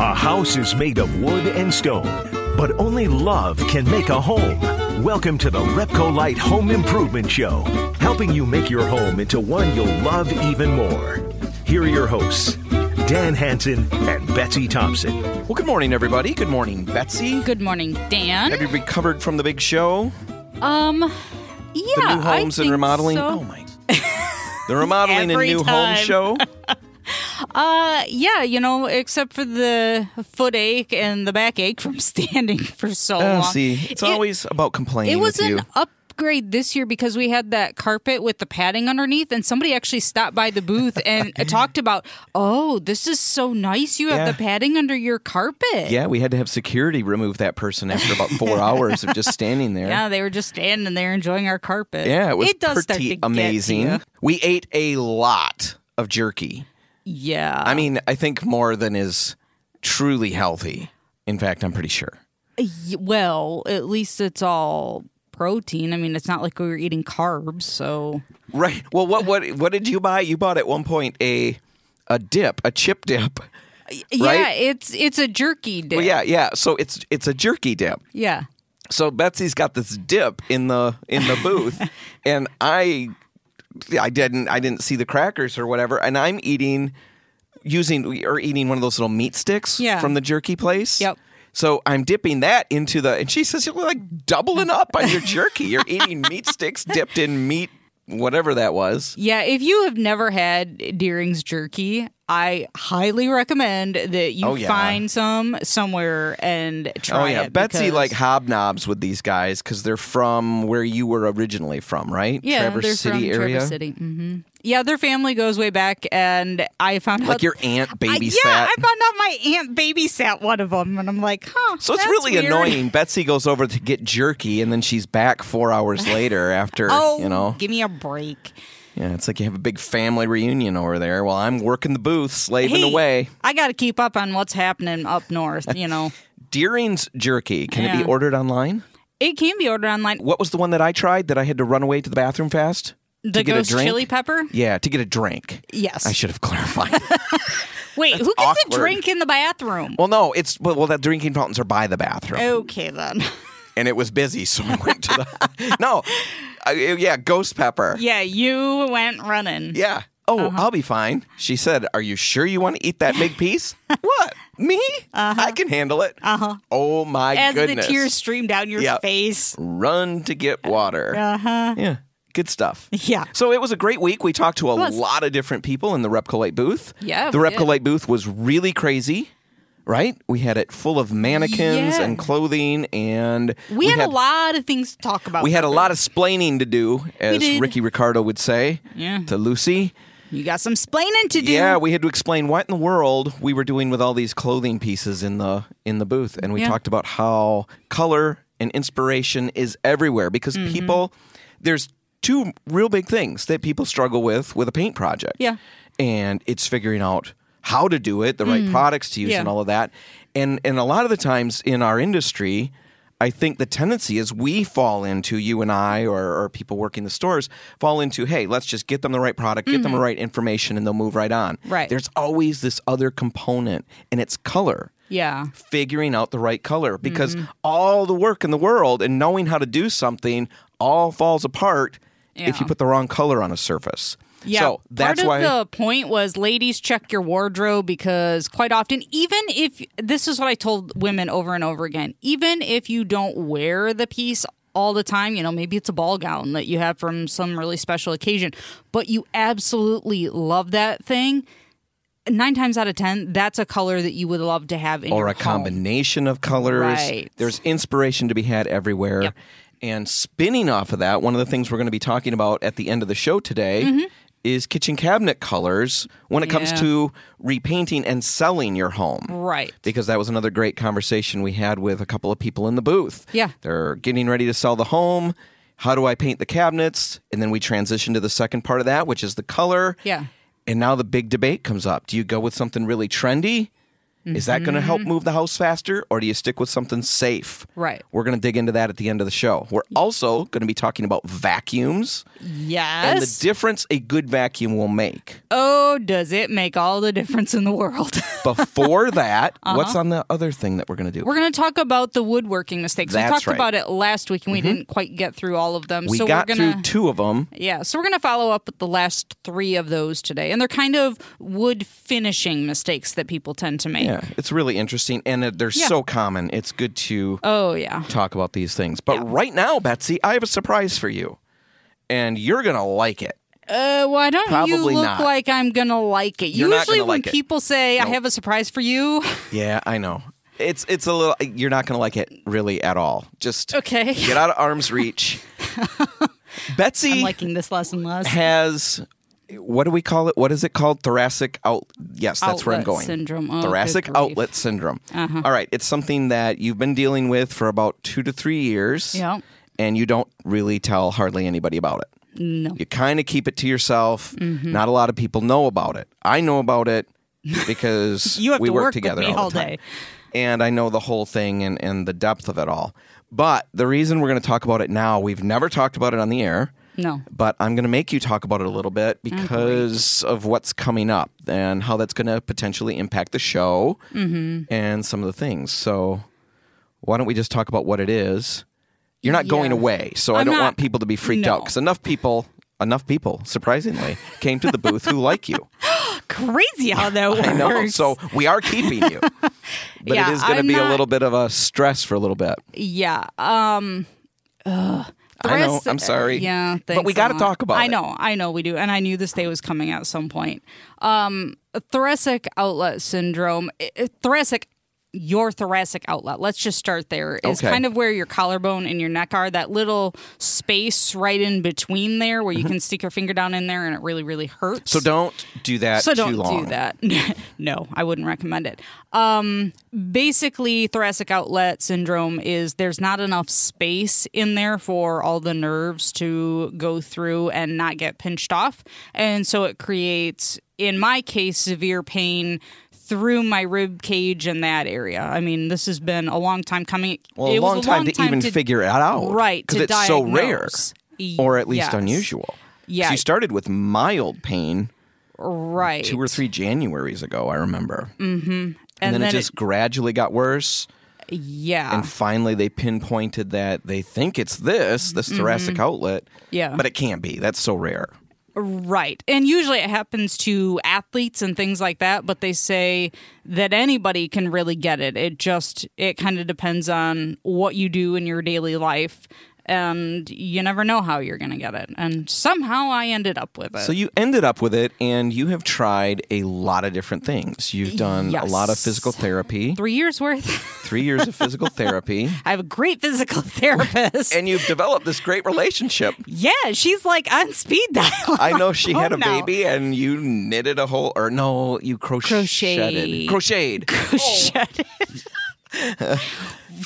A house is made of wood and stone, but only love can make a home. Welcome to the Repcolite Home Improvement Show, helping you make your home into one you'll love even more. Here are your hosts, Dan Hanson and Betsy Thompson. Well, good morning, everybody. Good morning, Betsy. Good morning, Dan. Have you recovered from the big show? Um, yeah, The new homes I and remodeling? so. Oh, my. The remodeling and Every new home show? Uh, yeah, you know, except for the foot ache and the back ache from standing for so Uh, long. see, it's It- always about complaining It was with you. an upgrade this year because we had that carpet with the padding underneath, and somebody actually stopped by the booth and talked about, "Oh, this is so nice. You have Yeah. the padding under your carpet." yeah, we had to have security remove that person after about four hours of just standing there. Yeah, they were just standing there enjoying our carpet. Yeah, it was does start pretty amazing. We ate a lot of jerky. Yeah, I mean, I think more than is truly healthy. In fact, I'm pretty sure. Well, at least it's all protein. I mean, it's not like we were eating carbs, so Right. Well, what what what did you buy? You bought at one point a a dip, a chip dip. yeah, it's it's a jerky dip. Well, yeah, yeah. So it's it's a jerky dip. yeah. So Betsy's got this dip in the in the booth, and I I didn't I didn't see the crackers or whatever, and I'm eating using or eating one of those little meat sticks Yeah. from the jerky place. Yep. So I'm dipping that into the, and she says you're like doubling up on your jerky. You're eating meat sticks dipped in meat, whatever that was. Yeah, if you have never had Deering's jerky, I highly recommend that you Oh, yeah. find some somewhere and try it. oh yeah, it. Betsy because- like hobnobs with these guys because they're from where you were originally from, right? yeah, Traverse they're City from area. Traverse City. hmm Yeah, their family goes way back, and I found out Like your aunt I- babysat. yeah, I found out my aunt babysat one of them, and I'm like, huh. So it's really weird. annoying. Betsy goes over to get jerky, and then she's back four hours later after, Oh, you know. give me a break. Yeah, it's like you have a big family reunion over there while I'm working the booth, slaving Hey, away. I got to keep up on what's happening up north. You know, Deering's jerky, can it be ordered online? it can be ordered online. What was the one that I tried that I had to run away to the bathroom fast? The to get a ghost drink? chili pepper. Yeah, to get a drink. Yes. I should have clarified. Wait, who gets awkward. a drink in the bathroom? well, no, it's well, well, the drinking fountains are by the bathroom, Okay then. and it was busy, so I went to the. no, I, yeah, ghost pepper. yeah, you went running. Yeah. Oh, Uh-huh. I'll be fine. She said, Are you sure you want to eat that big piece? what? Me? I can handle it. Uh-huh. Oh, my As goodness. the tears stream down your Yep. face. Run to get water. Uh huh. Yeah. Good stuff. Yeah. So it was a great week. We talked to a lot of different people in the Repcolite booth. Yeah, The we Repco did. Light booth was really crazy, right? We had it full of mannequins Yeah. and clothing, and We, had, a lot of things to talk about. We had a lot of splaining to do, as. Ricky Ricardo would say Yeah. to Lucy. You got some splaining to do. Yeah, we had to explain what in the world we were doing with all these clothing pieces in the in the booth, and we Yeah. talked about how color and inspiration is everywhere because Mm-hmm. people there's two real big things that people struggle with with a paint project. Yeah. and it's figuring out how to do it, the right products to use, Mm. Yeah. and all of that. And and a lot of the times in our industry. I think the tendency is we fall into you and I or, or people working the stores fall into hey let's just get them the right product get them the right information and they'll move right on Mm-hmm. Right. there's always this other component and it's color Yeah. figuring out the right color because Mm-hmm. all the work in the world and knowing how to do something all falls apart if you put the wrong color on a surface Yeah, so that's part why of the point was ladies check your wardrobe because quite often, even if this is what I told women over and over again, even if you don't wear the piece all the time, you know, maybe it's a ball gown that you have from some really special occasion, but you absolutely love that thing. Nine times out of ten, that's a color that you would love to have in or a home. combination of colors. Right. There's inspiration to be had everywhere. Yep. And spinning off of that, one of the things we're going to be talking about at the end of the show today mm-hmm. Is kitchen cabinet colors when it comes Mm-hmm. To repainting and selling your home. Right. Because that was another great conversation we had with a couple of people in the booth. Yeah. They're getting ready to sell the home. How do I paint the cabinets? And then we transition to the second part of that, which is the color. Yeah. And now the big debate comes up. Do you go with something really trendy? Is that going to help move the house faster, or do you stick with something safe? Mm-hmm. Right. We're going to dig into that at the end of the show. We're also going to be talking about vacuums Yes. and the difference a good vacuum will make. oh, does it make all the difference in the world? before that, what's on the other thing that we're going to do? We're going to talk about the woodworking mistakes. we talked right. Mm-hmm. about it last week and we didn't quite get through all of them. we so got we're gonna, through two of them. Yeah, so we're going to follow up with the last three of those today. And they're kind of wood finishing mistakes that people tend to make. Yeah, it's really interesting, and they're Yeah. so common. It's good to Oh, yeah. talk about these things. But Yeah. right now, Betsy, I have a surprise for you, and you're going to like it. Uh, why don't you look not. like I'm going to like it? You're not Usually gonna when like it. people say, I have a surprise for you, Yeah, I know. It's it's a little. You're not going to like it really at all. Just Okay. Get out of arm's reach. Betsy I'm liking this less and less. has what do we call it? What is it called? Thoracic out. Yes, that's where I'm Outlet going. syndrome. Oh, Thoracic good grief. Uh-huh. outlet syndrome. All right, it's something that you've been dealing with for about two to three years. Yeah. and you don't really tell hardly anybody about it. No. You kind of keep it to yourself. Mm-hmm. Not a lot of people know about it. I know about it because You have we to work work together all, all day. And I know the whole thing and, and the depth of it all. But the reason we're going to talk about it now, we've never talked about it on the air, No. but I'm going to make you talk about it a little bit Oh, because of what's coming up and how that's going to potentially impact the show Mm-hmm. and some of the things. So why don't we just talk about what it is? You're not going away, so I I'm don't not- want people to be freaked no. out because enough people, enough people, surprisingly, came to the booth who like you. Crazy how that works. I know, so we are keeping you, but Yeah, it is going to be a little bit of a stress for a little bit. Yeah. Um ugh. I know, I'm sorry. Yeah, But we gotta talk about I it. know, I know we do, and I knew this day was coming at some point. Um, thoracic outlet syndrome, i- i- thoracic. Your thoracic outlet. Let's just start there. Is Okay. kind of where your collarbone and your neck are. That little space right in between there, where you can stick your finger down in there, and it really, really hurts. Mm-hmm. So don't do that So don't long. do that. no, I wouldn't recommend it. Um, basically, thoracic outlet syndrome is there's not enough space in there for all the nerves to go through and not get pinched off, and so it creates, in my case, severe pain. Through my rib cage in that area. I mean, this has been a long time coming. Well, it a long was time to even figure it out. Right, Because to it's so rare, or at least Yes. unusual. Yeah. So you started with mild pain Right. two or three Januaries ago, I remember. Mm-hmm. And, And then, it then just gradually got worse. yeah. And finally, they pinpointed that they think it's this, this thoracic outlet. Mm-hmm. Yeah. But it can't be. That's so rare. Right. And usually it happens to athletes and things like that, but they say that anybody can really get it. It just it kind of depends on what you do in your daily life and you never know how you're going to get it. And somehow I ended up with it. So you ended up with it, and you have tried a lot of different things. You've done a lot of physical therapy, 3 years worth. three years of physical therapy, I have a great physical therapist. and you've developed this great relationship. yeah, she's like on speed dial. I know she oh, had Oh, a no. baby, and you knitted a whole, or no, you crocheted. Crocheted. Crocheted. Shut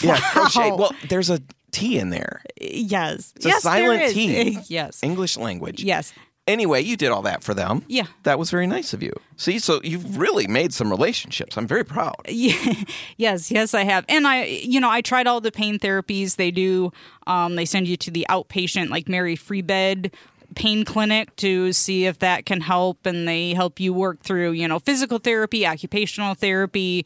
Yeah, crocheted. Well, there's a T in there. yes. It's a yes, silent there is. T. yes. English language. Yes. Anyway, you did all that for them. Yeah. That was very nice of you. See, so you've really made some relationships. I'm very proud. Yeah, yes, yes, I have, and I, you know, I tried all the pain therapies they do. Um, they send you to the outpatient, like Mary Free Bed pain clinic to see if that can help, and they help you work through, you know, physical therapy, occupational therapy,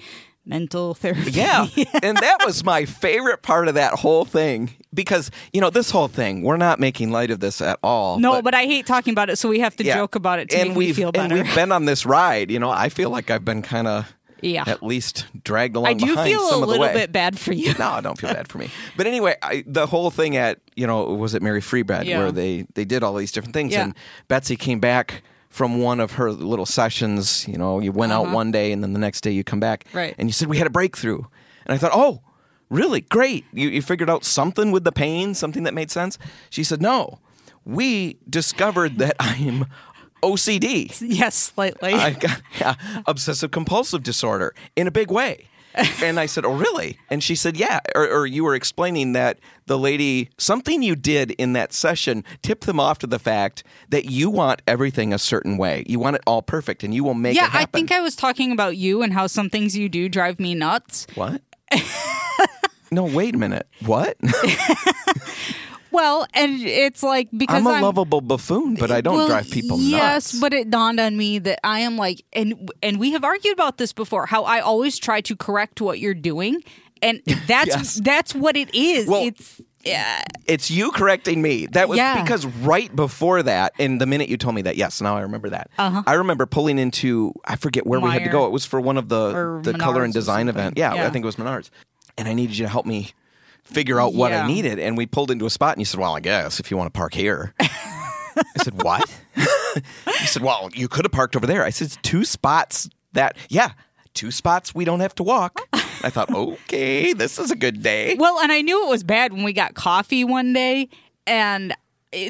mental therapy. Yeah. and that was my favorite part of that whole thing because, you know, this whole thing, we're not making light of this at all. No, but, I hate talking about it, so we have to yeah. joke about it to and make me feel And better. we've been on this ride. You know, I feel like I've been kind of Yeah. at least dragged along I do behind feel a little bit bad for you. No, don't feel bad for me. But anyway, I, the whole thing at you know was it Mary Free Bed Yeah. where they they did all these different things, Yeah. and Betsy came back from one of her little sessions. You know, you went out one day, and then the next day you come back, Uh-huh. Right. And you said we had a breakthrough, and I thought, oh, really great. You you figured out something with the pain, something that made sense. She said, no, we discovered that I'm OCD. yes, slightly. I got yeah, obsessive compulsive disorder in a big way. And I said, "Oh, really?" And she said, "Yeah." Or, or you were explaining that the lady something you did in that session tipped them off to the fact that you want everything a certain way. You want it all perfect, and you will make yeah, it happen. Yeah, I think I was talking about you and how some things you do drive me nuts. what? no, wait a minute. What? Well, and it's like because I'm a I'm lovable buffoon, but I don't Well, drive people yes, nuts. but it dawned on me that I am like, and and we have argued about this before. How I always try to correct what you're doing, and that's Yes. that's what it is. Well, it's yeah, it's you correcting me. That was Yeah. because right before that, and the minute you told me that, yes, now I remember that. Uh-huh. I remember pulling into I forget where we had to go. It was for one of the Or the color and design event. Yeah, Yeah. I think it was Menards, and I needed you to help me figure out what I needed. And we pulled into a spot, and you said, "Well, I guess if you want to park here." I said, "What?" you said, "Well, you could have parked over there." I said, "It's two spots that yeah." Two spots we don't have to walk. I thought, okay, this is a good day. Well, and I knew it was bad when we got coffee one day, and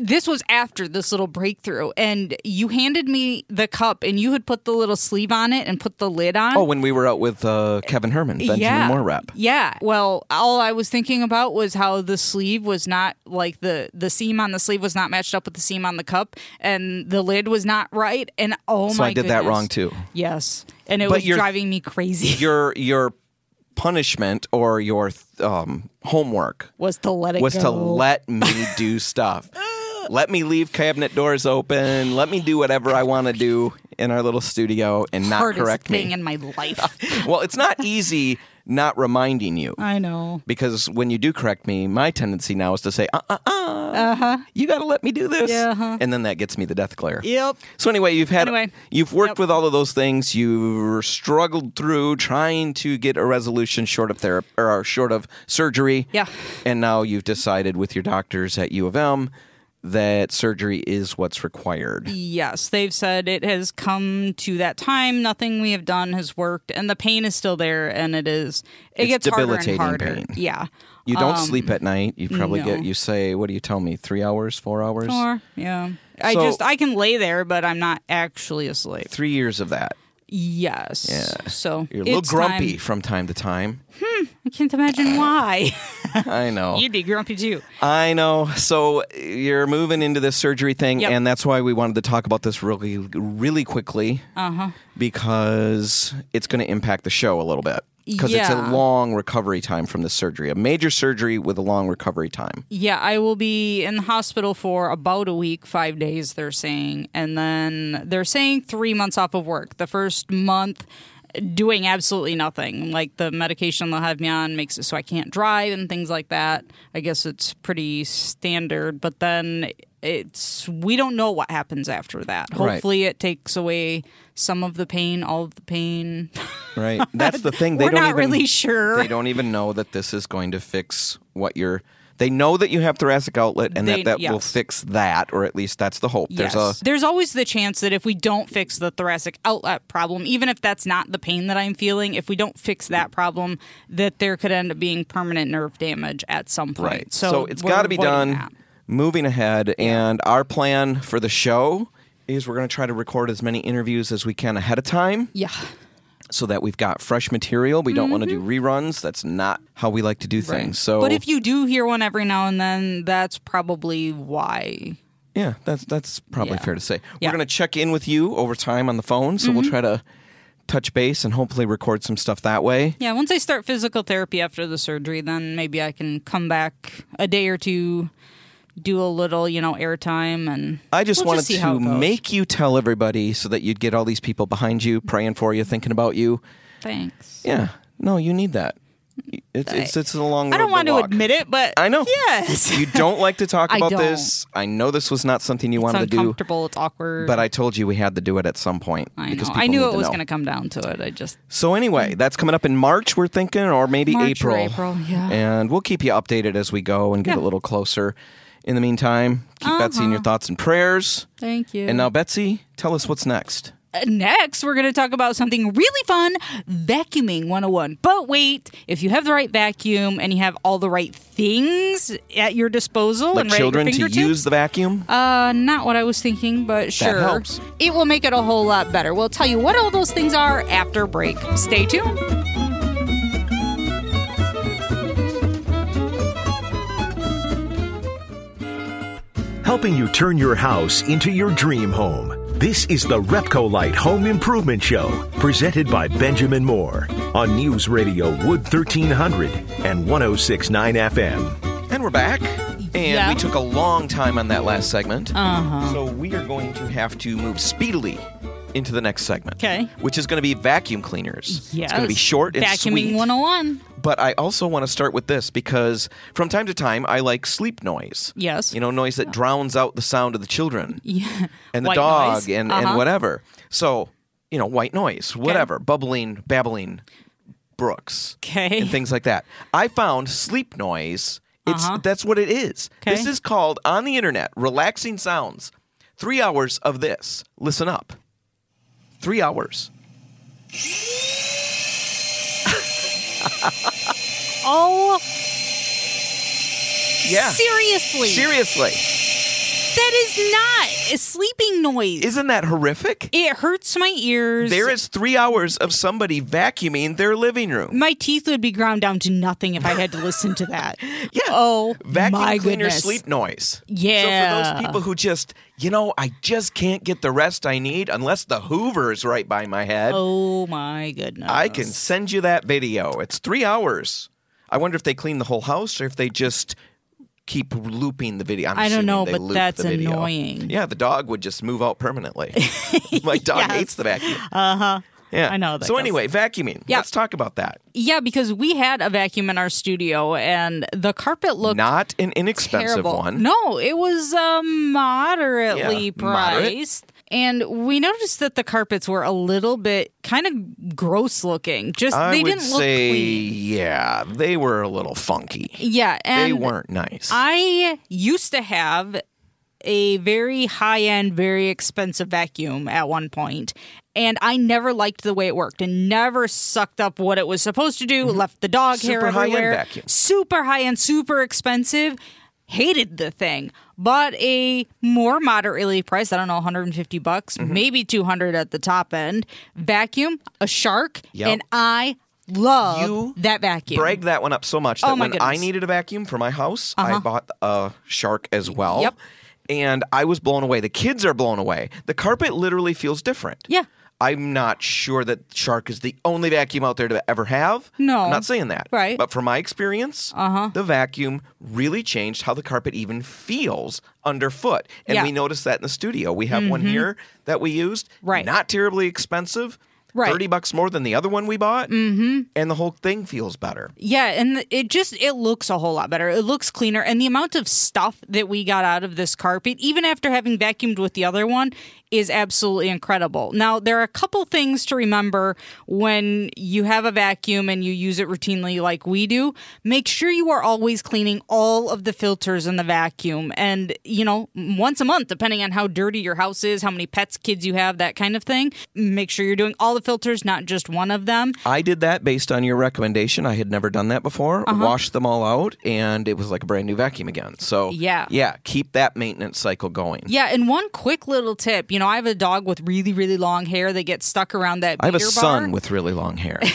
this was after this little breakthrough. And you handed me the cup, and you had put the little sleeve on it and put the lid on. Oh, when we were out with uh, Kevin Herman, Benjamin Moore rep. Yeah. Well, all I was thinking about was how the sleeve was not like the the seam on the sleeve was not matched up with the seam on the cup, and the lid was not right. And oh my god. So my, I did that wrong too. Yes, and it But was driving me crazy. Your your punishment or your um, homework was to let it was go. to let me do stuff. Let me leave cabinet doors open. Let me do whatever I want to do in our little studio and not hardest correct thing me. in my life. well, it's not easy not reminding you. I know. Because when you do correct me, my tendency now is to say, uh uh uh, uh-huh. you got to let me do this. Yeah, uh-huh. And then that gets me the death glare. Yep. So anyway, you've had Anyway. you've worked Yep. with all of those things. You've struggled through trying to get a resolution short of therapy or short of surgery. Yeah. And now you've decided with your doctors at U of M that surgery is what's required. Yes, they've said it has come to that time. Nothing we have done has worked, and the pain is still there, and it is. It It's gets debilitating harder and harder. pain. Yeah. You don't sleep at night. You probably Um, no. get you say what do you tell me? 3 hours, 4 hours? Or yeah. I just I can lay there, but I'm not actually asleep. 3 years of that. Yes. Yeah. So You're a little it's grumpy time- from time to time. Hmm. I can't imagine why. I know. You'd be grumpy too. I know. So you're moving into this surgery thing, Yep. and that's why we wanted to talk about this really, really quickly. Uh huh. Because it's going to impact the show a little bit. Because it's a long recovery time from the surgery, a major surgery with a long recovery time. Yeah, I will be in the hospital for about a week, five days, they're saying. And then they're saying three months off of work. The first month, doing absolutely nothing. Like the medication they'll have me on makes it so I can't drive and things like that. I guess it's pretty standard. But then it's, we don't know what happens after that. Right. Hopefully, it takes away some of the pain, all of the pain. Right. That's the thing. They We're don't not even, really sure. They don't even know that this is going to fix what you're. They know that you have thoracic outlet, and They- that that will fix that, or at least that's the hope. There's yes. a There's always the chance that if we don't fix the thoracic outlet problem, even if that's not the pain that I'm feeling, if we don't fix that problem, that there could end up being permanent nerve damage at some point. Right. So, So, it's got to be done. that. Moving ahead, and our plan for the show is we're going to try to record as many interviews as we can ahead of time Yeah. so that we've got fresh material. We don't want to do reruns. That's not how we like to do things. So, Mm-hmm. but if you do hear one every now and then, that's probably why. yeah, that's that's probably Yeah. fair to say. Yeah. Mm-hmm. We're going to check in with you over time on the phone, so we'll try to touch base and hopefully record some stuff that way. Yeah, once I start physical therapy after the surgery, then maybe I can come back a day or two, do a little, you know, airtime, and I just we'll wanted how to make you tell everybody so that you'd get all these people behind you, praying for you, thinking about you. Thanks. Yeah, no, you need that. It's it's, it's a long. I don't want to admit it, but I know. Yes. You don't like to talk about don't. this. I know this was not something you it's wanted to do, uncomfortable. It's awkward. but I told you we had to do it at some point I because know. I knew it was going to come down to it. I just So anyway, mm. that's coming up in March. We're thinking, or maybe March or April. April, yeah. And we'll keep you updated as we go and get Yeah. a little closer. In the meantime, keep Betsy in your thoughts and prayers. thank you. And now, Betsy, tell us what's next. Uh, next, we're going to talk about something really fun: vacuuming 101. But wait, if you have the right vacuum and you have all the right things at your disposal Like and right children to use the vacuum. Uh, not what I was thinking, but sure. helps. It will make it a whole lot better. We'll tell you what all those things are after break. Stay tuned. Helping you turn your house into your dream home. This is the Repcolite Home Improvement Show, presented by Benjamin Moore on News Radio Wood 1300 and 1069 FM. and we're back. And Yeah. we took a long time on that last segment. Uh-huh. So we are going to have to move speedily into the next segment. 'Kay. Which is going to be vacuum cleaners. Yes. It's going to be short and Vacuuming sweet. 101. But I also want to start with this because from time to time I like sleep noise. Yes. You know, noise that drowns out the sound of the children Yeah. and the White dog noise. and, Uh-huh. and whatever. So, you know, white noise, whatever, bubbling, babbling brooks. 'Kay. And things like that. I found sleep noise. It's Uh-huh. that's what it is. This is called on the internet relaxing sounds. 3 hours of this. Listen up. 3 hours. Oh, Yeah. seriously. Seriously. That is not a sleeping noise. Isn't that horrific? it hurts my ears. There is 3 hours of somebody vacuuming their living room. my teeth would be ground down to nothing if I had to listen to that. Yeah. Oh, vacuum my cleaner goodness. sleep noise. Yeah. So for those people who just, you know, I just can't get the rest I need unless the Hoover is right by my head, Oh my goodness. I can send you that video. It's three hours. I wonder if they clean the whole house or if they just keep looping the video. I'm I don't know, but that's annoying. Yeah, the dog would just move out permanently. my dog Yes. hates the vacuum. Uh huh. Yeah, I know that So anyway, vacuuming. Yeah. Let's talk about that. Yeah, because we had a vacuum in our studio and the carpet looked Not an inexpensive terrible. one. No, it was um, moderately Yeah, moderate. And we noticed that the carpets were a little bit kind of gross looking. Just I they would didn't look say, clean. yeah, they were a little funky. Yeah, and they weren't nice. I used to have a very high end, very expensive vacuum at one point, and I never liked the way it worked and never sucked up what it was supposed to do, left the dog hair Mm-hmm. Super high-end everywhere. vacuum. Super high end, super expensive. Hated the thing. Bought a more moderately priced, I don't know, 150 bucks, Mm-hmm. maybe 200 at the top end. Vacuum, a shark, Yep. and I love You that vacuum. Brag that one up so much that Oh, when I needed a vacuum for my house, I bought a Shark as well. Yep. And I was blown away. The kids are blown away. The carpet literally feels different. Yeah. I'm not sure that Shark is the only vacuum out there to ever have. No. I'm not saying that. Right. But from my experience, uh-huh. the vacuum really changed how the carpet even feels underfoot. And Yeah. Mm-hmm. we noticed that in the studio. We have one here that we used. Right. Not terribly expensive. Right. 30 bucks more than the other one we bought. Mm-hmm. And the whole thing feels better. Yeah, and it just it looks a whole lot better. It looks cleaner, and the amount of stuff that we got out of this carpet, even after having vacuumed with the other one, is absolutely incredible. Now, there are a couple things to remember when you have a vacuum and you use it routinely like we do. Make sure you are always cleaning all of the filters in the vacuum and, you know, once a month depending on how dirty your house is, how many pets, kids you have, that kind of thing. Make sure you're doing all the filters, not just one of them. I did that based on your recommendation. I had never done that before. Uh-huh. Washed them all out, and it was like a brand new vacuum again. So Yeah. yeah, keep that maintenance cycle going. Yeah, and one quick little tip. You know, I have a dog with really, really long hair that gets stuck around that I have a beater son with really long hair.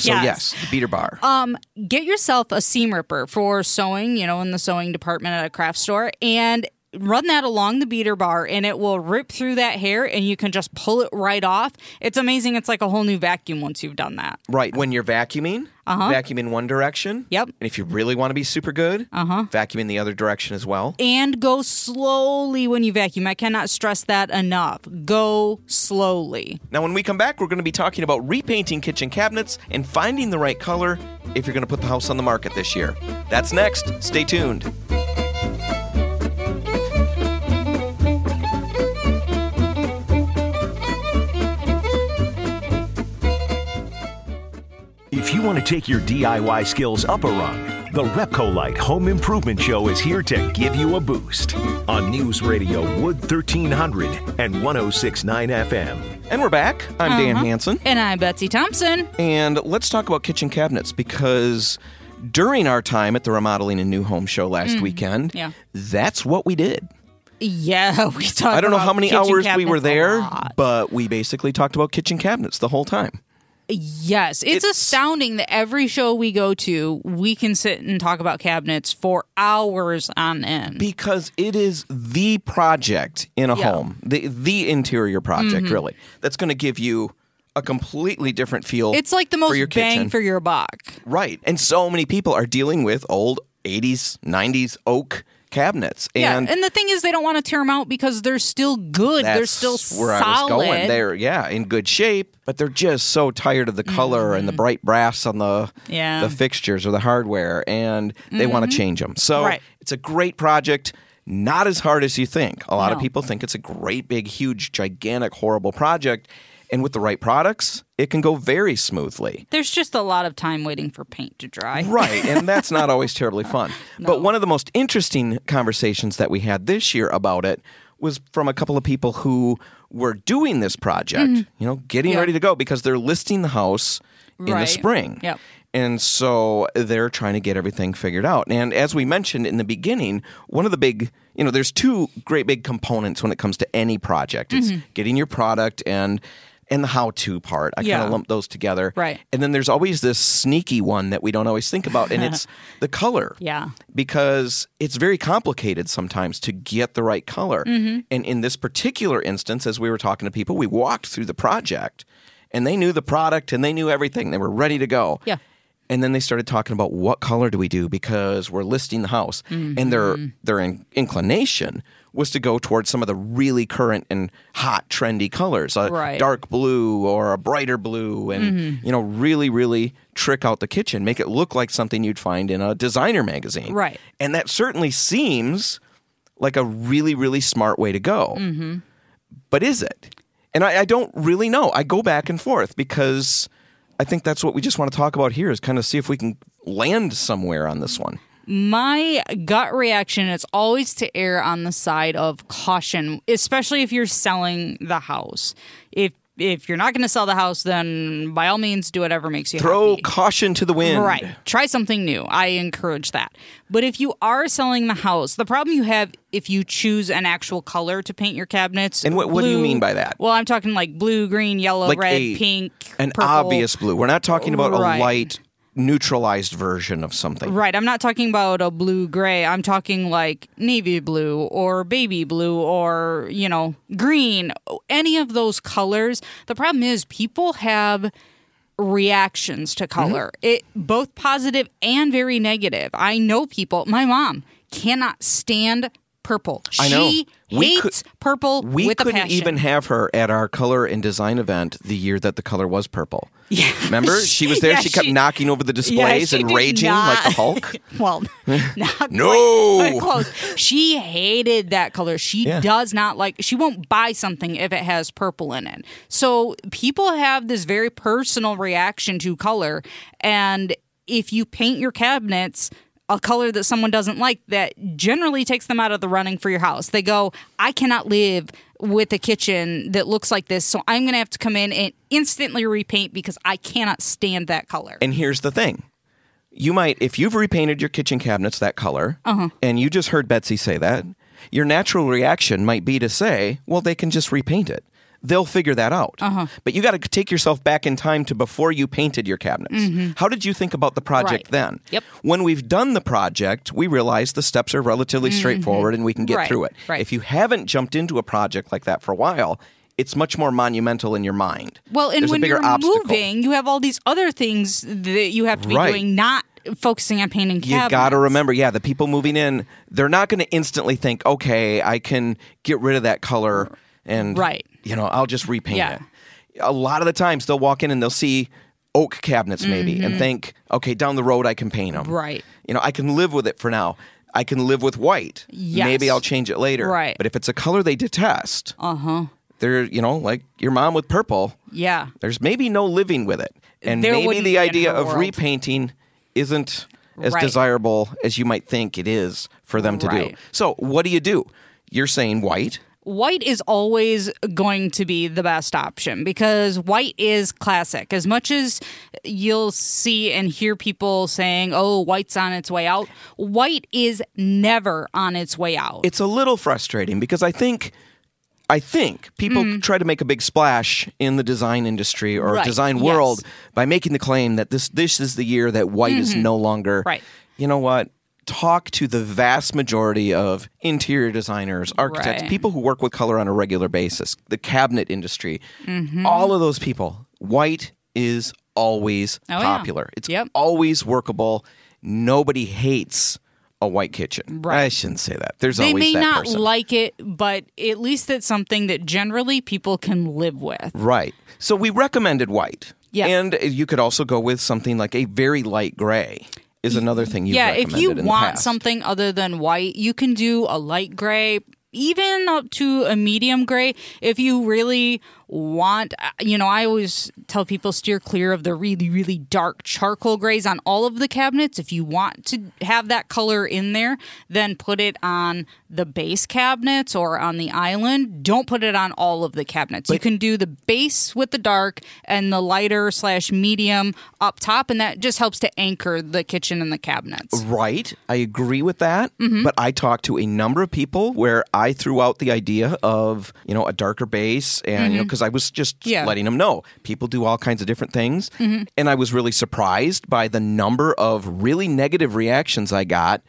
So Yes. yes, the beater bar. Um, get yourself a seam ripper for sewing, you know, in the sewing department at a craft store, and run that along the beater bar, and it will rip through that hair, and you can just pull it right off. It's amazing. It's like a whole new vacuum once you've done that. right when you're vacuuming, vacuum in one direction. Uh-huh. Yep. And if you really want to be super good, uh-huh. vacuum in the other direction as well. And go slowly when you vacuum. I cannot stress that enough. Go slowly. Now, when we come back, we're going to be talking about repainting kitchen cabinets and finding the right color if you're going to put the house on the market this year. That's next. Stay tuned. You want to take your DIY skills up a rung, the Repcolite Home Improvement Show is here to give you a boost on News Radio Wood 1300 and 1069 FM. And we're back. I'm Dan Uh-huh. Hansen. And I'm Betsy Thompson. And let's talk about kitchen cabinets because during our time at the Remodeling and New Home Show last weekend, Mm. yeah. that's what we did. Yeah, we talked. I don't know how many hours we were there, but we basically talked about kitchen cabinets the whole time. Yes, it's, It's- astounding that every show we go to, we can sit and talk about cabinets for hours on end. Because it is the project in a Yeah. Mm-hmm. home, the the interior project, really, that's going to give you a completely different feel. it's like the most for your bang kitchen. for your buck. Right. And so many people are dealing with old 80s, 90s oak cabinets. Yeah, And and the thing is, they don't want to tear them out because they're still good. They're still where solid. I was going. They're yeah, in good shape, but they're just so tired of the color and the bright brass on the Mm-hmm. Yeah. Mm-hmm. the fixtures or the hardware, and they want to change them. So Right. it's a great project. Not as hard as you think. A lot of people think it's a great, big, huge, gigantic, horrible project. And with the right products, it can go very smoothly. There's just a lot of time waiting for paint to dry. Right, and that's not always terribly fun. But one of the most interesting conversations that we had this year about it was from a couple of people who were doing this project, you know, getting Mm-hmm. Ready to go because they're listing the house in the spring. Yep. And so they're trying to get everything figured out. And as we mentioned in the beginning, one of the big, you know, there's two great big components when it comes to any project. It's getting your product and and the how-to part. I kind of lump those together. Right. And then there's always this sneaky one that we don't always think about, and it's the color. Yeah. Because it's very complicated sometimes to get the right color. Mm-hmm. And in this particular instance, as we were talking to people, we walked through the project and they knew the product and they knew everything. They were ready to go. Yeah. And then they started talking about what color do we do because we're listing the house. And their Mm-hmm. their in- inclination was to go towards some of the really current and hot trendy colors, a Right. dark blue or a brighter blue and Mm-hmm. you know really really trick out the kitchen, make it look like something you'd find in a designer magazine. Right. And that certainly seems like a really really smart way to go. Mm-hmm. But is it? And I, I don't really know. I go back and forth because I think that's what we just want to talk about here is kind of see if we can land somewhere on this one. My gut reaction is always to err on the side of caution, especially if you're selling the house. If if you're not going to sell the house, then by all means do whatever makes you happy. Throw happy. caution to the wind. Right. Try something new. I encourage that. But if you are selling the house, the problem you have if you choose an actual color to paint your cabinets. And what- what do you mean by that? Well, I'm talking like blue, green, yellow, Like red, a- pink, An purple. obvious blue. We're not talking about Right. a light neutralized version of something. Right. I'm not talking about a blue gray. I'm talking like navy blue or baby blue or, you know, green. Any of those colors. The problem is people have reactions to color. Mm-hmm. It both positive and very negative. I know people, my mom cannot stand purple. I know. She We could- hates purple We with couldn't passion. even have her at our color and design event the year that the color was purple. Yeah. Remember? She was there. Yeah, she kept she- knocking over the displays she and raging not- like the Hulk. well, not No. quite, close. She hated that color. She Yeah. does not like. She won't buy something if it has purple in it. So people have this very personal reaction to color, and if you paint your cabinets a color that someone doesn't like that generally takes them out of the running for your house. They go, I cannot live with a kitchen that looks like this, so I'm going to have to come in and instantly repaint because I cannot stand that color. And here's the thing. You might, if you've repainted your kitchen cabinets that color, Uh-huh. and you just heard Betsy say that, your natural reaction might be to say, well, they can just repaint it. They'll figure that out. Uh-huh. But you got to take yourself back in time to before you painted your cabinets. How did you think about the project Mm-hmm. Right. then? Yep. When we've done the project, we realize the steps are relatively straightforward and we can get Mm-hmm. Right. through it. Right. If you haven't jumped into a project like that for a while, it's much more monumental in your mind. Well, and There's when you're obstacle. moving, you have all these other things that you have to be Right. doing, not focusing on painting You got to remember, yeah, the people moving in, they're not going to instantly think, okay, I can get rid of that color and, Right. You know, I'll just repaint Yeah. it. A lot of the times they'll walk in and they'll see oak cabinets maybe and think, okay, down the road I can paint them. Mm-hmm. Right. You know, I can live with it for now. I can live with white. Yes. Maybe I'll change it later. Right. But if it's a color they detest, Uh huh. they're, you know, like your mom with purple, Yeah. there's maybe no living with it. And There maybe the idea of world. repainting isn't as Right. desirable as you might think it is for them to do. So, what do you do? You're saying white. White is always going to be the best option because white is classic. As much as you'll see and hear people saying, oh, white's on its way out, white is never on its way out. It's a little frustrating because I think I think people try to make a big splash in the design industry or Mm-hmm. Right. design Yes. world by making the claim that this this is the year that white is no longer Mm-hmm. Right. You know what? Talk to the vast majority of interior designers, architects, Right. people who work with color on a regular basis, the cabinet industry. Mm-hmm. All of those people, white is always Oh, yeah. popular. It's Yep. always workable. Nobody hates a white kitchen. Right. I shouldn't say that. There's They always may not person. like it, but at least it's something that generally people can live with. Right. So we recommended white. Yeah. And you could also go with something like a very light gray is another thing you yeah, if you want something other than white, you can do a light gray, even up to a medium gray. If you really want, uh, you know, I always tell people steer clear of the really, really dark charcoal grays on all of the cabinets. If you want to have that color in there, then put it on the base cabinets or on the island. Don't put it on all of the cabinets. you can do the base with the dark and the lighter slash medium up top, and that just helps to anchor the kitchen and the cabinets. Right. I agree with that. Mm-hmm. But I talked to a number of people where I threw out the idea of, you know, a darker base and, you know, because I was just Mm-hmm. Yeah. Mm-hmm. letting them know people do all kinds of different things. And I was really surprised by the number of really negative reactions I got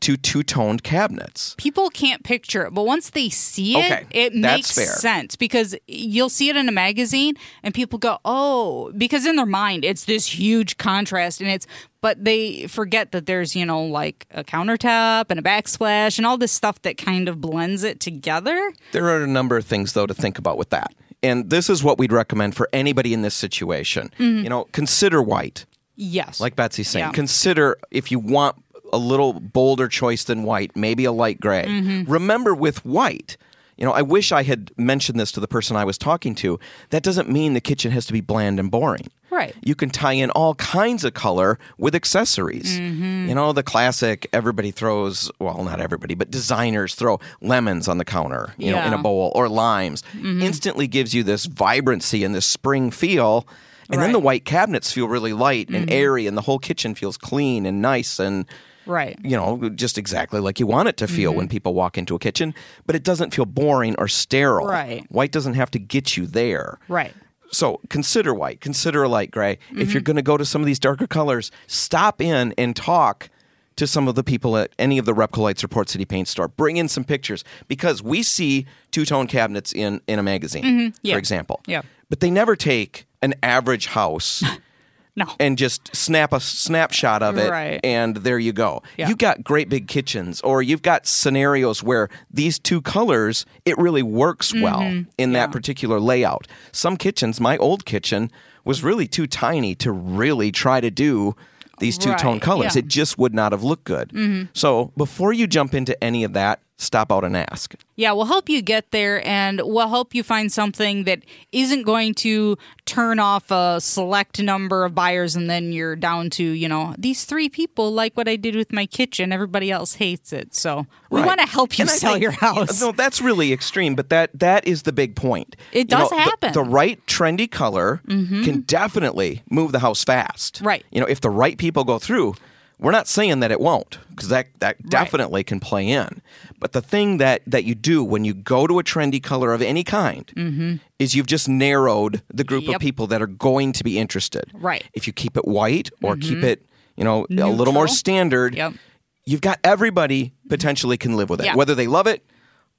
to two toned cabinets. people can't picture it, but once they see it, Okay, it makes sense because you'll see it in a magazine and people go, "Oh," because in their mind it's this huge contrast and it's but they forget that there's, you know, like a countertop and a backsplash and all this stuff that kind of blends it together. There are a number of things, though, to think about with that. And this is what we'd recommend for anybody in this situation. Mm-hmm. You know, consider white. Yes. like Betsy's saying, Yeah. consider if you want a little bolder choice than white, maybe a light gray. Mm-hmm. Remember, with white, you know, I wish I had mentioned this to the person I was talking to. That doesn't mean the kitchen has to be bland and boring. Right. You can tie in all kinds of color with accessories. Mm-hmm. You know, the classic everybody throws, well, not everybody, but designers throw lemons on the counter, you know, in Mm-hmm. a bowl or limes. Instantly gives you this vibrancy and this spring feel. And then the Mm-hmm. white cabinets feel really light and airy, and the whole kitchen feels clean and nice and, right. you know, just exactly like you want it to feel Mm-hmm. when people walk into a kitchen. But it doesn't feel boring or sterile. Right. White doesn't have to get you there. Right. So consider white, consider a light gray. If Mm-hmm. you're going to go to some of these darker colors, stop in and talk to some of the people at any of the Repcolites or Port City Paint store. Bring in some pictures because we see two tone cabinets in in a magazine, Mm-hmm. Yeah. for example. Yeah. But they never take an average house No. and just snap a snapshot of it Right. and there you go. Yeah. You've got great big kitchens or you've got scenarios where these two colors it really works well in Mm-hmm. Yeah. that particular layout. Some kitchens, my old kitchen was really too tiny to really try to do these two tone Right, colors. yeah. Mm-hmm. It just would not have looked good. So, before you jump into any of that, stop out and ask. Yeah, we'll help you get there and we'll help you find something that isn't going to turn off a select number of buyers and then you're down to, you know, these three people like what I did with my kitchen. Everybody else hates it. So we Right. want to help you And sell think- your house. No, that's really extreme, but that that is the big point. It You does know, happen. Mm-hmm. The, right trendy color can definitely move the house fast. Right. You know, if the right people go through, we're not saying that it won't, because that that definitely can play in. But the thing that that you do when you go to a trendy color of any kind is you've just narrowed the group of Mm-hmm. People that are going to be interested. Right. Mm-hmm. If you keep it white or keep it, you know, a little more standard, Yep. you've got everybody potentially can live with it, Yeah. whether they love it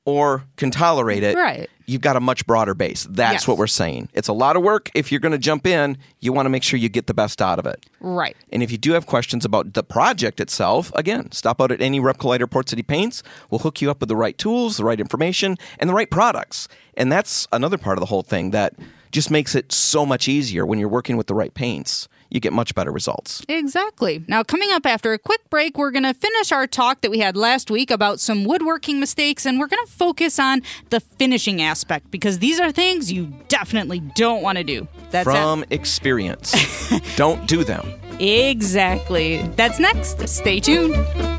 or can tolerate it. Right. You've got a much broader base. That's Yes. what we're saying. It's a lot of work. If you're going to jump in, you want to make sure you get the best out of it. right. And if you do have questions about the project itself, again, stop out at any Rep Collider Port City Paints. We'll hook you up with the right tools, the right information, and the right products. And that's another part of the whole thing that just makes it so much easier when you're working with the right paints. You get much better results. Exactly. Now, coming up after a quick break, we're going to finish our talk that we had last week about some woodworking mistakes, and we're going to focus on the finishing aspect because these are things you definitely don't want to do. That's From experience, don't do them. Exactly. That's next. Stay tuned.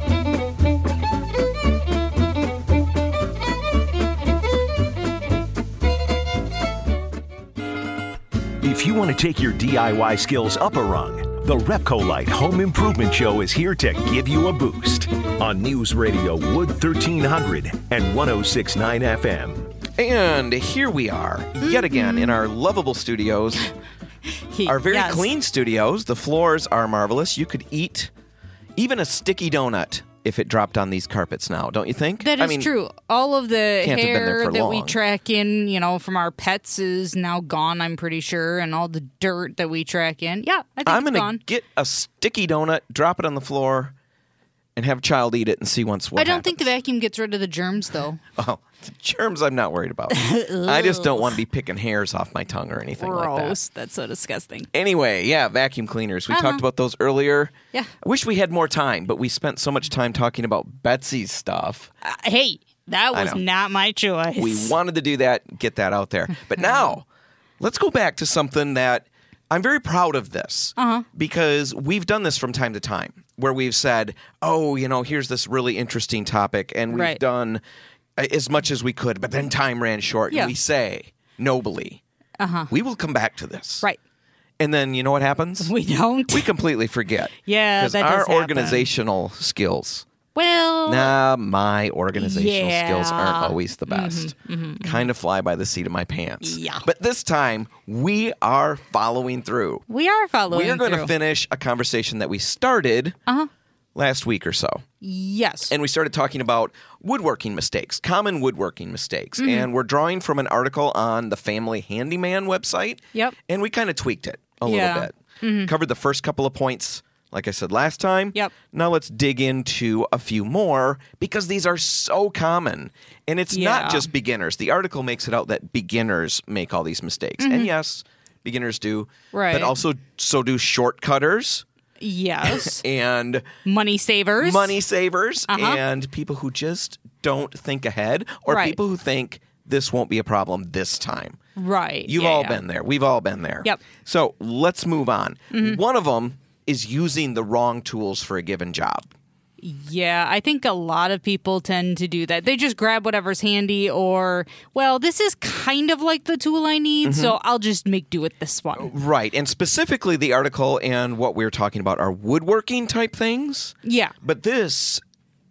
If you want to take your DIY skills up a rung, the Repcolite Home Improvement Show is here to give you a boost on News Radio Wood 1300 and 1069 FM. And here we are, yet again, in our lovable studios, our very Yes. clean studios. The floors are marvelous. You could eat even a sticky donut if it dropped on these carpets now, don't you think? That is I mean, true. All of the Can't have been there hair that we track in, you know, from our pets is now gone, I'm pretty sure, and all the dirt that we track in. Yeah, I think I'm it's gonna gone. get a sticky donut, drop it on the floor, and have a child eat it and see once what I don't think the vacuum gets rid of the germs, though. Oh, the germs I'm not worried about. I just don't want to be picking hairs off my tongue or anything like that. Gross. That's so disgusting. Anyway, yeah, vacuum cleaners. We Uh-huh. talked about those earlier. Yeah. I wish we had more time, but we spent so much time talking about Betsy's stuff. Uh, hey, that was know. not my choice. We wanted to do that, get that out there. But now, let's go back to something that I'm very proud of this Uh-huh. because we've done this from time to time where we've said, oh, you know, here's this really interesting topic, and we've Right. done as much as we could, but then time ran short. Yeah. And we say, nobly, uh-huh. we will come back to this. right. And then you know what happens? We don't. we completely forget. Yeah, because our organizational skills. Well, Nah, my organizational Yeah. skills aren't always the best. Kind of fly by the seat of my pants. Yeah. But this time we are following through. we are following we are going to finish a conversation that we started last week or so. yes. And we started talking about woodworking mistakes, common woodworking mistakes. Mm-hmm. And we're drawing from an article on the Family Handyman website. Yep. And we kind of tweaked it a Yeah. Mm-hmm. little bit. Covered the first couple of points, like I said last time. Yep. Now let's dig into a few more because these are so common. And it's Yeah. not just beginners. The article makes it out that beginners make all these mistakes. And yes, beginners do. Mm-hmm. Right. But also, so do shortcutters yes. and Money savers. money savers Uh-huh. and people who just don't think ahead or Right. people who think this won't be a problem this time. Right. You've yeah, all yeah. been there. We've all been there. Yep. So let's move on. Mm-hmm. One of them is using the wrong tools for a given job. Yeah, I think a lot of people tend to do that. They just grab whatever's handy, or, well, this is kind of like the tool I need, Mm-hmm. so I'll just make do with this one. Right. And specifically, the article and what we're talking about are woodworking type things. Yeah. But this,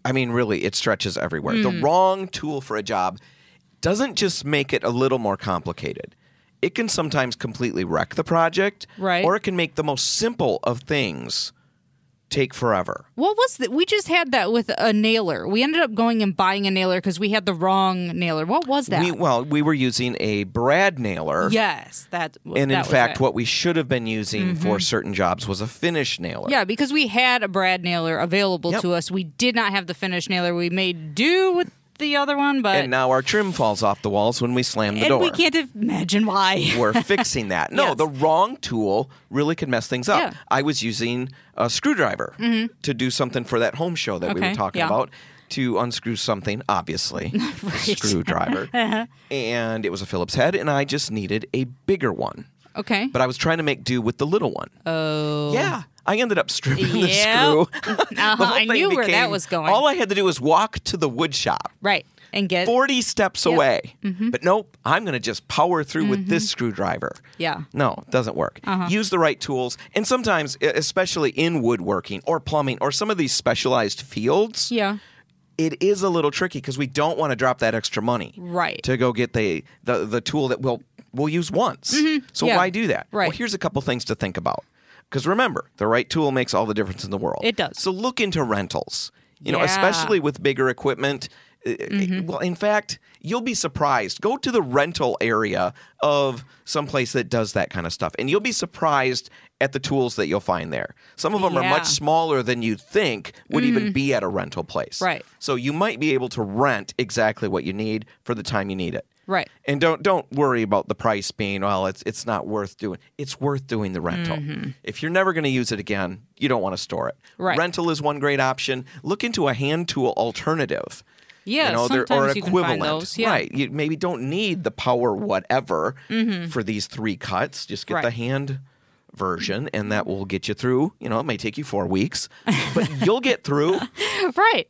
I mean, really, it stretches everywhere. Mm. The wrong tool for a job doesn't just make it a little more complicated. It can sometimes completely wreck the project, Right. Or it can make the most simple of things take forever. What was that? We just had that with a nailer. We ended up going and buying a nailer because we had the wrong nailer. What was that? We, well, we were using a brad nailer. yes, that. And in that was fact, it. Mm-hmm. what we should have been using for certain jobs was a finish nailer. Yeah, because we had a Brad nailer available Yep. to us. We did not have the finished nailer. We made do with the other one, but And now our trim falls off the walls when we slam the and door. we can't imagine why. We're fixing that. No, Yes. the wrong tool really can mess things up. Yeah. Mm-hmm. I was using a screwdriver to do something for that home show that we were talking yeah. about to unscrew something, obviously, screwdriver. and it was a Phillips head, and I just needed a bigger one. okay. But I was trying to make do with the little one. oh. Yeah. I ended up stripping the screw. Uh-huh, The I knew where that was going. All I had to do was walk to the wood shop. right. And get 40 steps Yep. Mm-hmm. away. But nope, I'm going to just power through with this screwdriver. Yeah. No, it doesn't work. Uh-huh. Use the right tools. And sometimes, especially in woodworking or plumbing or some of these specialized fields, Yeah. it is a little tricky because we don't want to drop that extra money Right. to go get the, the, the tool that we'll, we'll use once. So Mm-hmm. Yeah. why do that? Well, here's a couple things to think about. Because remember, the right tool makes all the difference in the world. It does. So look into rentals. You know, Yeah. Mm-hmm. especially with bigger equipment. Uh, uh, Well, in fact, you'll be surprised. Go to the rental area of some place that does that kind of stuff, and you'll be surprised at the tools that you'll find there. Some of them are Yeah. Mm-hmm. much smaller than you'd think would even be at a rental place. Right. So you might be able to rent exactly what you need for the time you need it. Right. And don't don't worry about the price being well. It's it's not worth doing. It's worth doing the rental. If you're never going to use it again, you don't want to store it. Mm-hmm. Right. Rental is one great option. Look into a hand tool alternative. Yeah. you know, sometimes or you can find those. Yeah. Right. You maybe don't need the power whatever for these three cuts. Just get the Mm-hmm. Hand version, and that will get you through. You know, it may take you four weeks, but you'll get through. Right.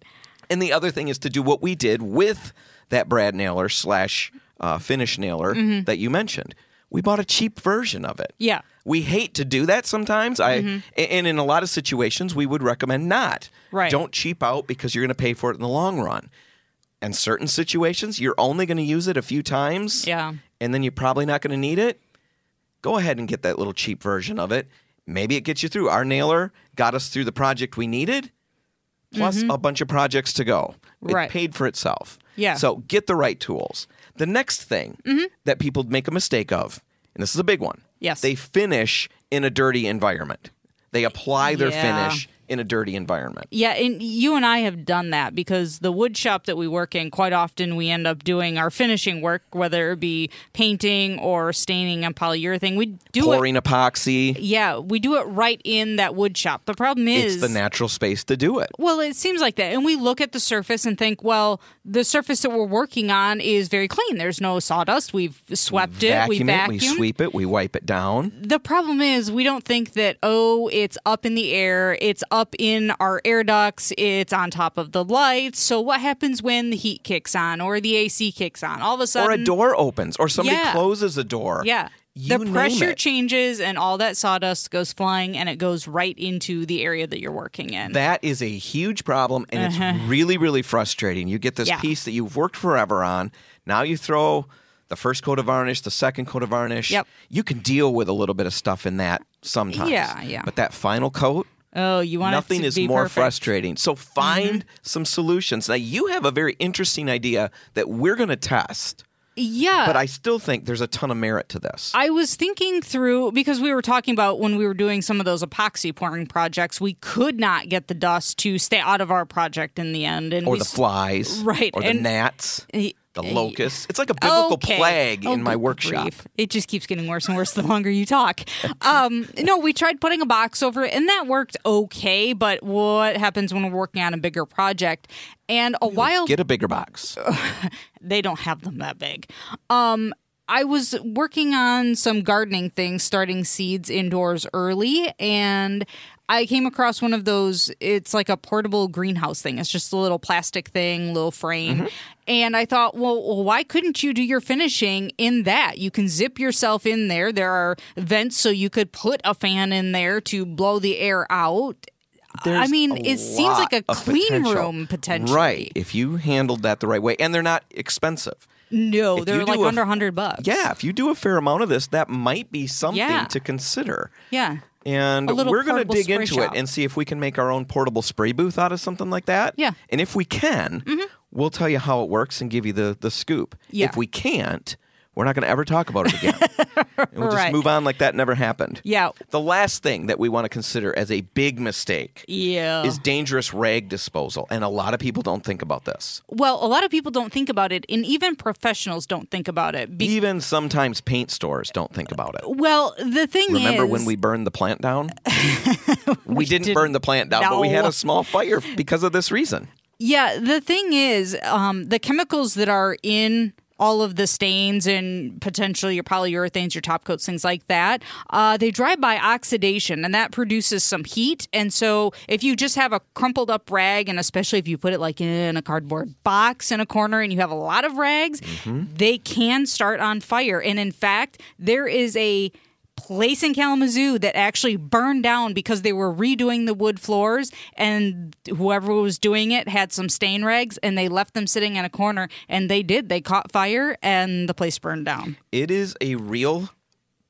And the other thing is to do what we did with that Brad nailer slash uh, finish nailer Mm-hmm. that you mentioned. We bought a cheap version of it. Yeah. We hate to do that sometimes. I and in a lot of situations we would recommend not. Mm-hmm. Right. Don't cheap out because you're going to pay for it in the long run. And certain situations you're only going to use it a few times. Yeah. And then you're probably not going to need it. Go ahead and get that little cheap version of it. Maybe it gets you through. Our nailer got us through the project we needed, plus a bunch of projects to go. Mm-hmm. Right. Paid for itself. Yeah. So get the right tools. The next thing mm-hmm. that people make a mistake of, and this is a big one. Yes. They finish in a dirty environment. They apply their Yeah. finish in a dirty environment. Yeah, and you and I have done that because the wood shop that we work in, quite often we end up doing our finishing work, whether it be painting or staining on polyurethane. We do Pouring it. epoxy. Yeah, we do it right in that wood shop. The problem is It's the natural space to do it. Well, it seems like that. And we look at the surface and think, well, the surface that we're working on is very clean. There's no sawdust. We've swept it. We Vacuum it, we sweep it, we wipe it down. The problem is we don't think that, oh, it's up in the air, it's up in our air ducts, it's on top of the lights. So what happens when the heat kicks on or the AC kicks on? All of a sudden Or a door opens, or somebody Yeah. closes a door. Yeah. You the pressure it. changes and all that sawdust goes flying and it goes right into the area that you're working in. That is a huge problem, and it's really, really frustrating. You get this Uh-huh. Yeah. piece that you've worked forever on. Now you throw the first coat of varnish, the second coat of varnish. Yep. You can deal with a little bit of stuff in that sometimes. Yeah, yeah. But that final coat, oh, you want nothing is more perfect. Mm-hmm. frustrating. So find some solutions. Now you have a very interesting idea that we're going to test, Yeah. but I still think there's a ton of merit to this. I was thinking through because we were talking about when we were doing some of those epoxy pouring projects, we could not get the dust to stay out of our project in the end, and or we the flies, Right, Or the and- gnats, the eh, locusts. It's like a biblical Okay. plague Oh, in my workshop. It just keeps getting worse and worse the longer you talk. Um, no, we tried putting a box over it, and that worked okay. But what happens when we're working on a bigger project? And a while Get a bigger box. they don't have them that big. Um, I was working on some gardening things, starting seeds indoors early, and I came across one of those. It's like a portable greenhouse thing. It's just a little plastic thing, little frame. Mm-hmm. And I thought, well, why couldn't you do your finishing in that? You can zip yourself in there. There are vents, so you could put a fan in there to blow the air out. I mean, it seems like a clean potential. room potentially. Right. If you handled that the right way, and they're not expensive. No, If they're like under a hundred bucks. Yeah, if you do a fair amount of this, that might be something Yeah. to consider. Yeah. And we're going to dig into shop. it and see if we can make our own portable spray booth out of something like that. Yeah. Mm-hmm. And if we can, we'll tell you how it works and give you the, the scoop. Yeah. If we can't, we're not going to ever talk about it again. and we'll just Right. move on like that never happened. Yeah. The last thing that we want to consider as a big mistake Yeah. is dangerous rag disposal. And a lot of people don't think about this. well, a lot of people don't think about it, and even professionals don't think about it. Be- Even sometimes paint stores don't think about it. well, the thing Remember is, Remember when we burned the plant down? we, didn't, burn the plant down, but we had a small fire because of this reason. Yeah, the thing is, um, the chemicals that are in all of the stains and potentially your polyurethanes, your top coats, things like that, uh, they dry by oxidation and that produces some heat. And so if you just have a crumpled up rag, and especially if you put it like in a cardboard box in a corner and you have a lot of rags, they can start on fire. And in fact, there is a place in Kalamazoo that actually burned down because they were redoing the wood floors and whoever was doing it had some stain rags and they left them sitting in a corner and they did they caught fire and the place burned down It is a real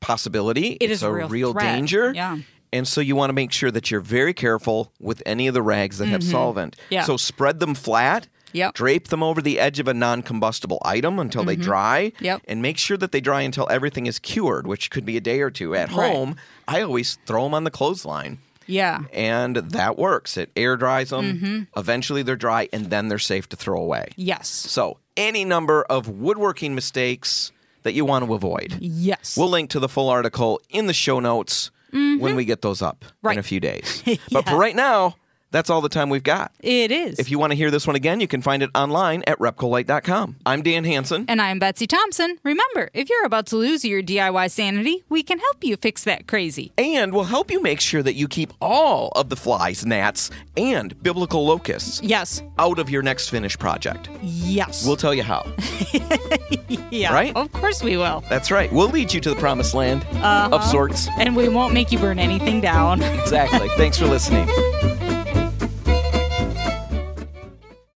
possibility. It it's is a a real danger. Yeah. And so you want to make sure that you're very careful with any of the rags that have solvent. Mm-hmm. Yeah. So spread them flat. Yep. Mm-hmm. Drape them over the edge of a non-combustible item until they dry. Yep. And make sure that they dry until everything is cured, which could be a day or two. At Right. home, I always throw them on the clothesline. yeah and that works. It air dries them. Mm-hmm. Eventually, they're dry, and then they're safe to throw away. yes So, any number of woodworking mistakes that you want to avoid. yes We'll link to the full article in the show notes when we get those up in Mm-hmm. A few days. But for right now, that's all the time we've got. it is If you want to hear this one again, you can find it online at repcolite.com. I'm Dan Hansen. and I'm Betsy Thompson. Remember, if you're about to lose your DIY sanity, we can help you fix that crazy. And we'll help you make sure that you keep all of the flies, gnats, and biblical locusts Yes. out of your next finished project. Yes. We'll tell you how. yeah. right? Of course we will. That's right. We'll lead you to the promised land Uh-huh. of sorts. And we won't make you burn anything down. Exactly. Thanks for listening.